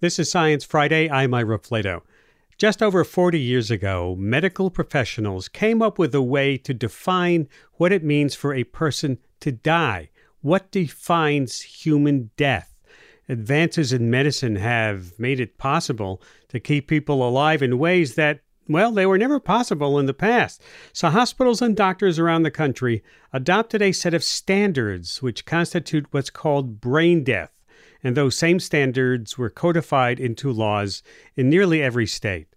This is Science Friday. I'm Ira Flatow. Just over 40 years ago, medical professionals came up with a way to define what it means for a person to die. What defines human death? Advances in medicine have made it possible to keep people alive in ways that, well, they were never possible in the past. So, hospitals and doctors around the country adopted a set of standards which constitute what's called brain death and those same standards were codified into laws in nearly every state.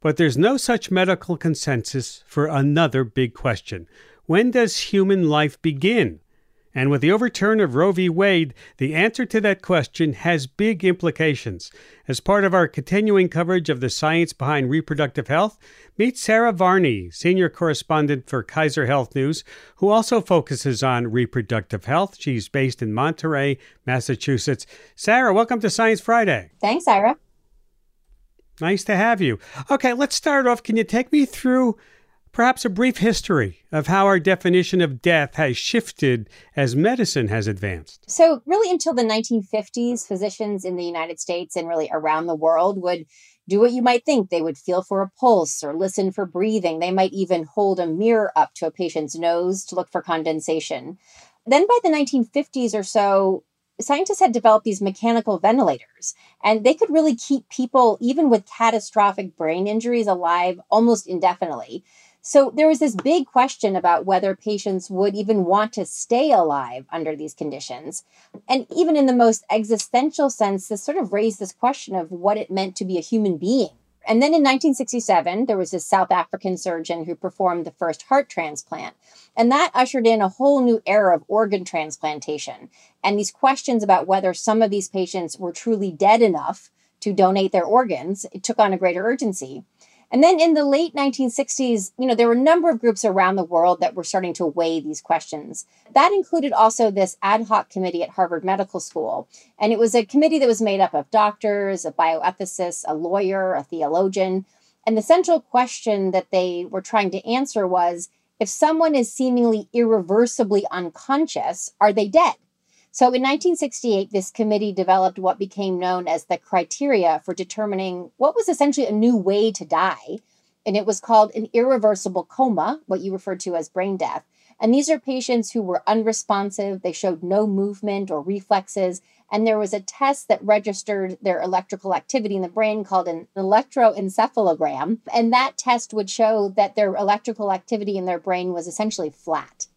But there's no such medical consensus for another big question when does human life begin? And with the overturn of Roe v. Wade, the answer to that question has big implications. As part of our continuing coverage of the science behind reproductive health, meet Sarah Varney, senior correspondent for Kaiser Health News, who also focuses on reproductive health. She's based in Monterey, Massachusetts. Sarah, welcome to Science Friday. Thanks, Ira. Nice to have you. Okay, let's start off. Can you take me through Perhaps a brief history of how our definition of death has shifted as medicine has advanced. So, really, until the 1950s, physicians in the United States and really around the world would do what you might think. They would feel for a pulse or listen for breathing. They might even hold a mirror up to a patient's nose to look for condensation. Then, by the 1950s or so, scientists had developed these mechanical ventilators, and they could really keep people, even with catastrophic brain injuries, alive almost indefinitely. So there was this big question about whether patients would even want to stay alive under these conditions. And even in the most existential sense, this sort of raised this question of what it meant to be a human being. And then in 1967, there was this South African surgeon who performed the first heart transplant. And that ushered in a whole new era of organ transplantation. And these questions about whether some of these patients were truly dead enough to donate their organs, it took on a greater urgency. And then in the late 1960s, you know, there were a number of groups around the world that were starting to weigh these questions. That included also this ad hoc committee at Harvard Medical School. And it was a committee that was made up of doctors, a bioethicist, a lawyer, a theologian. And the central question that they were trying to answer was if someone is seemingly irreversibly unconscious, are they dead? So in 1968, this committee developed what became known as the criteria for determining what was essentially a new way to die. And it was called an irreversible coma, what you referred to as brain death. And these are patients who were unresponsive, they showed no movement or reflexes, and there was a test that registered their electrical activity in the brain called an electroencephalogram. And that test would show that their electrical activity in their brain was essentially flat.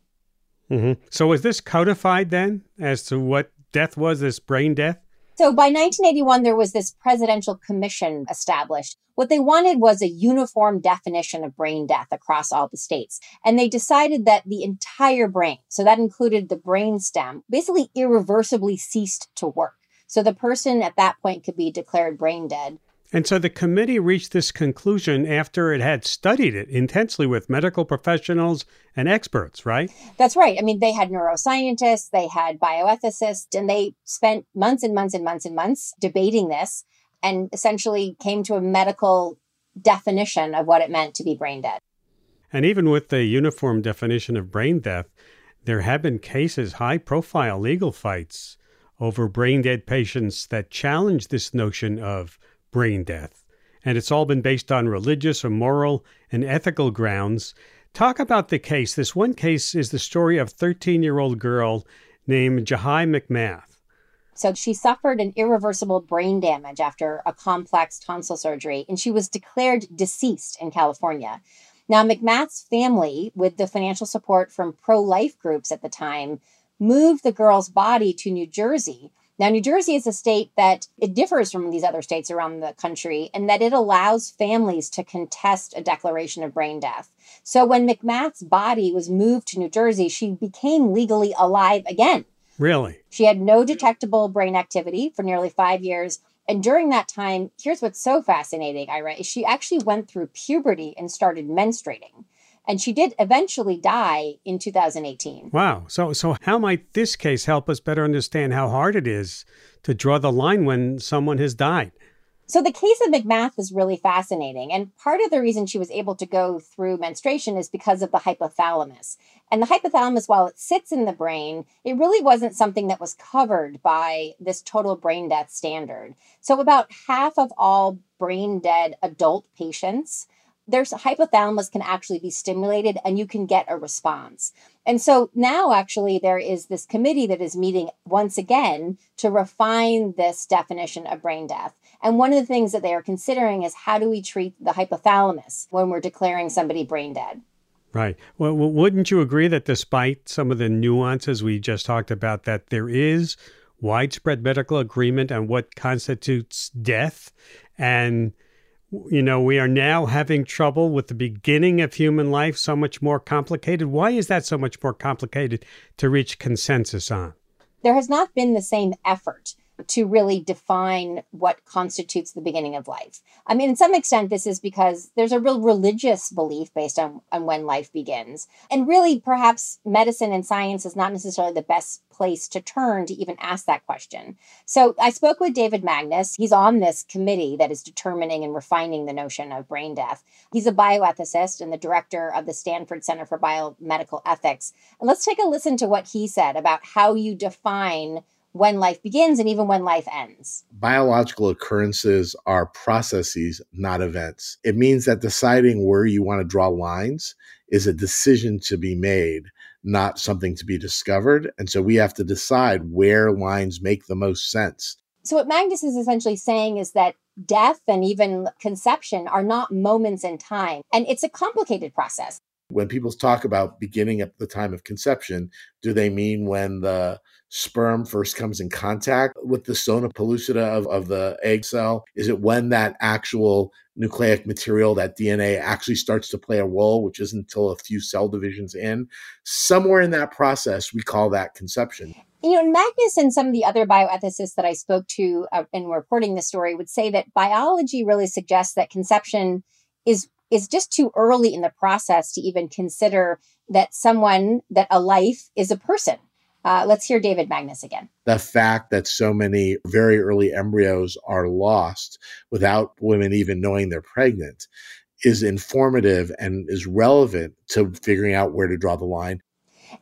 Mm-hmm. So was this codified then as to what death was, this brain death? So by 1981, there was this presidential commission established. What they wanted was a uniform definition of brain death across all the states. And they decided that the entire brain, so that included the brain stem, basically irreversibly ceased to work. So the person at that point could be declared brain dead. And so the committee reached this conclusion after it had studied it intensely with medical professionals and experts, right? That's right. I mean, they had neuroscientists, they had bioethicists, and they spent months and months and months and months debating this and essentially came to a medical definition of what it meant to be brain dead. And even with the uniform definition of brain death, there have been cases, high profile legal fights over brain dead patients that challenge this notion of brain death. And it's all been based on religious or moral and ethical grounds. Talk about the case. This one case is the story of 13 year old girl named Jahi McMath. So she suffered an irreversible brain damage after a complex tonsil surgery, and she was declared deceased in California. Now, McMath's family, with the financial support from pro life groups at the time, moved the girl's body to New Jersey now, New Jersey is a state that it differs from these other states around the country in that it allows families to contest a declaration of brain death. So when McMath's body was moved to New Jersey, she became legally alive again. Really? She had no detectable brain activity for nearly five years. And during that time, here's what's so fascinating, Ira, is she actually went through puberty and started menstruating and she did eventually die in 2018. Wow. So so how might this case help us better understand how hard it is to draw the line when someone has died? So the case of McMath is really fascinating. And part of the reason she was able to go through menstruation is because of the hypothalamus. And the hypothalamus, while it sits in the brain, it really wasn't something that was covered by this total brain death standard. So about half of all brain dead adult patients their hypothalamus can actually be stimulated and you can get a response. And so now, actually, there is this committee that is meeting once again to refine this definition of brain death. And one of the things that they are considering is how do we treat the hypothalamus when we're declaring somebody brain dead? Right. Well, wouldn't you agree that despite some of the nuances we just talked about, that there is widespread medical agreement on what constitutes death and you know, we are now having trouble with the beginning of human life, so much more complicated. Why is that so much more complicated to reach consensus on? There has not been the same effort to really define what constitutes the beginning of life. I mean, in some extent, this is because there's a real religious belief based on, on when life begins. And really, perhaps medicine and science is not necessarily the best place to turn to even ask that question. So I spoke with David Magnus. He's on this committee that is determining and refining the notion of brain death. He's a bioethicist and the director of the Stanford Center for Biomedical Ethics. And let's take a listen to what he said about how you define when life begins and even when life ends. Biological occurrences are processes, not events. It means that deciding where you want to draw lines is a decision to be made, not something to be discovered. And so we have to decide where lines make the most sense. So, what Magnus is essentially saying is that death and even conception are not moments in time, and it's a complicated process. When people talk about beginning at the time of conception, do they mean when the sperm first comes in contact with the zona pellucida of, of the egg cell? Is it when that actual nucleic material, that DNA, actually starts to play a role, which isn't until a few cell divisions in? Somewhere in that process, we call that conception. You know, Magnus and some of the other bioethicists that I spoke to uh, in reporting this story would say that biology really suggests that conception is is just too early in the process to even consider that someone that a life is a person uh, let's hear David Magnus again. The fact that so many very early embryos are lost without women even knowing they're pregnant is informative and is relevant to figuring out where to draw the line.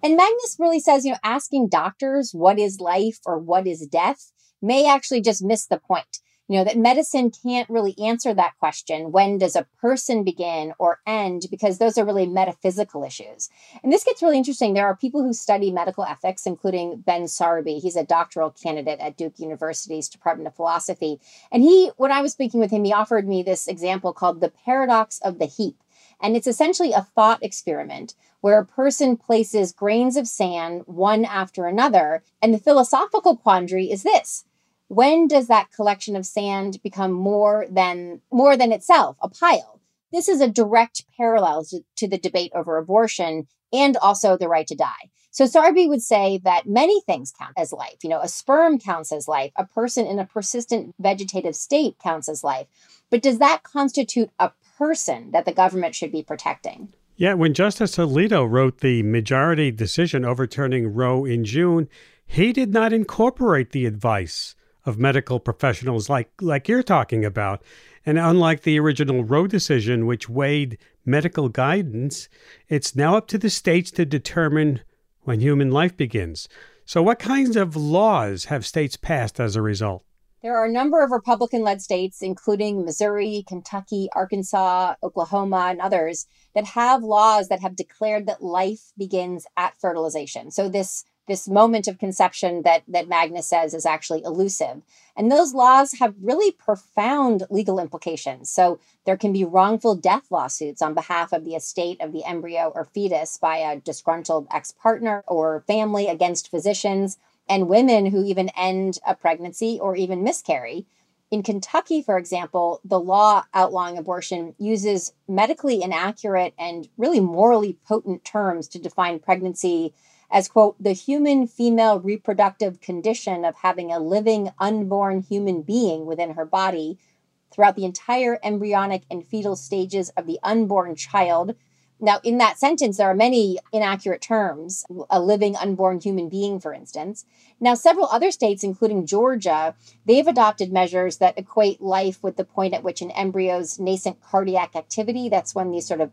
And Magnus really says, you know, asking doctors what is life or what is death may actually just miss the point you know that medicine can't really answer that question when does a person begin or end because those are really metaphysical issues. And this gets really interesting. There are people who study medical ethics including ben sarbey. He's a doctoral candidate at duke university's department of philosophy. And he when i was speaking with him he offered me this example called the paradox of the heap. And it's essentially a thought experiment where a person places grains of sand one after another. And the philosophical quandary is this when does that collection of sand become more than more than itself a pile? This is a direct parallel to, to, the debate over abortion and also the right to die. So sarbey would say that many things count as life. You know a sperm counts as life. A person in a persistent vegetative state counts as life. But does that constitute a person that the government should be protecting? Yeah, when Justice Alito wrote the majority decision overturning Roe in June, he did not incorporate the advice of medical professionals like like you're talking about. And unlike the original Roe decision, which weighed medical guidance, it's now up to the states to determine when human life begins. So, what kinds of laws have states passed as a result? There are a number of Republican led states, including Missouri, Kentucky, Arkansas, Oklahoma, and others, that have laws that have declared that life begins at fertilization. So, this this moment of conception that that Magnus says is actually elusive. And those laws have really profound legal implications. So there can be wrongful death lawsuits on behalf of the estate of the embryo or fetus by a disgruntled ex-partner or family against physicians and women who even end a pregnancy or even miscarry. In Kentucky, for example, the law outlawing abortion uses medically inaccurate and really morally potent terms to define pregnancy as, quote, the human female reproductive condition of having a living unborn human being within her body throughout the entire embryonic and fetal stages of the unborn child, Now, in that sentence, there are many inaccurate terms, a living unborn human being, for instance. Now, several other states, including Georgia, they've adopted measures that equate life with the point at which an embryo's nascent cardiac activity, that's when these sort of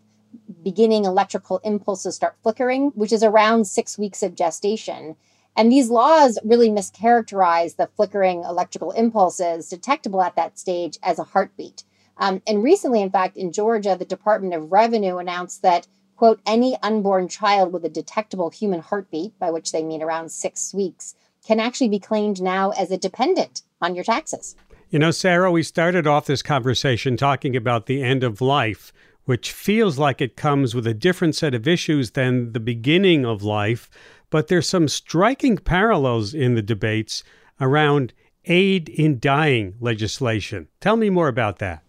beginning electrical impulses start flickering, which is around six weeks of gestation. And these laws really mischaracterize the flickering electrical impulses detectable at that stage as a heartbeat. Um, and recently, in fact, in Georgia, the Department of Revenue announced that, quote, any unborn child with a detectable human heartbeat, by which they mean around six weeks, can actually be claimed now as a dependent on your taxes. You know, Sarah, we started off this conversation talking about the end of life, which feels like it comes with a different set of issues than the beginning of life. But there's some striking parallels in the debates around aid in dying legislation. Tell me more about that.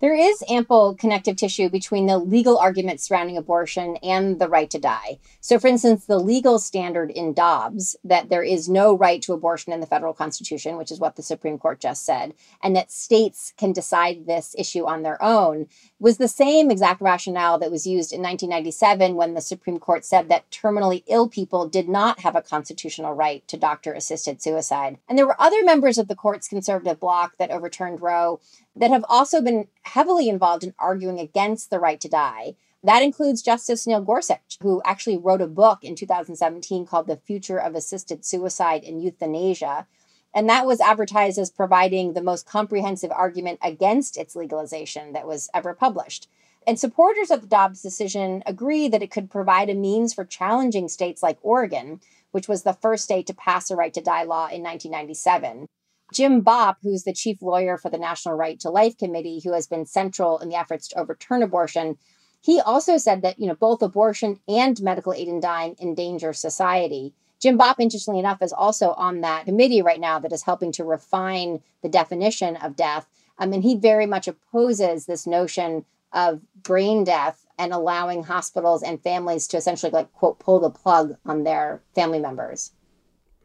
There is ample connective tissue between the legal arguments surrounding abortion and the right to die. So, for instance, the legal standard in Dobbs that there is no right to abortion in the federal constitution, which is what the Supreme Court just said, and that states can decide this issue on their own, was the same exact rationale that was used in 1997 when the Supreme Court said that terminally ill people did not have a constitutional right to doctor assisted suicide. And there were other members of the court's conservative bloc that overturned Roe that have also been heavily involved in arguing against the right to die. That includes Justice Neil Gorsuch, who actually wrote a book in 2017 called The Future of Assisted Suicide and Euthanasia. And that was advertised as providing the most comprehensive argument against its legalization that was ever published. And supporters of the Dobbs decision agree that it could provide a means for challenging states like Oregon, which was the first state to pass a right to die law in 1997. Jim Bopp, who's the chief lawyer for the National Right to Life Committee, who has been central in the efforts to overturn abortion, he also said that you know both abortion and medical aid in dying endanger society. Jim Bopp, interestingly enough, is also on that committee right now that is helping to refine the definition of death. Um, I mean, he very much opposes this notion of brain death and allowing hospitals and families to essentially like quote pull the plug on their family members.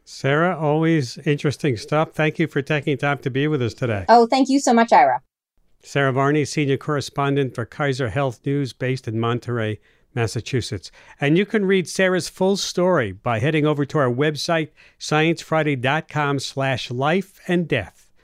Sarah, always interesting stuff. Thank you for taking time to be with us today. Oh, thank you so much, Ira. Sarah Varney, senior correspondent for Kaiser Health News based in Monterey, Massachusetts. And you can read Sarah's full story by heading over to our website, sciencefriday.com slash life and death.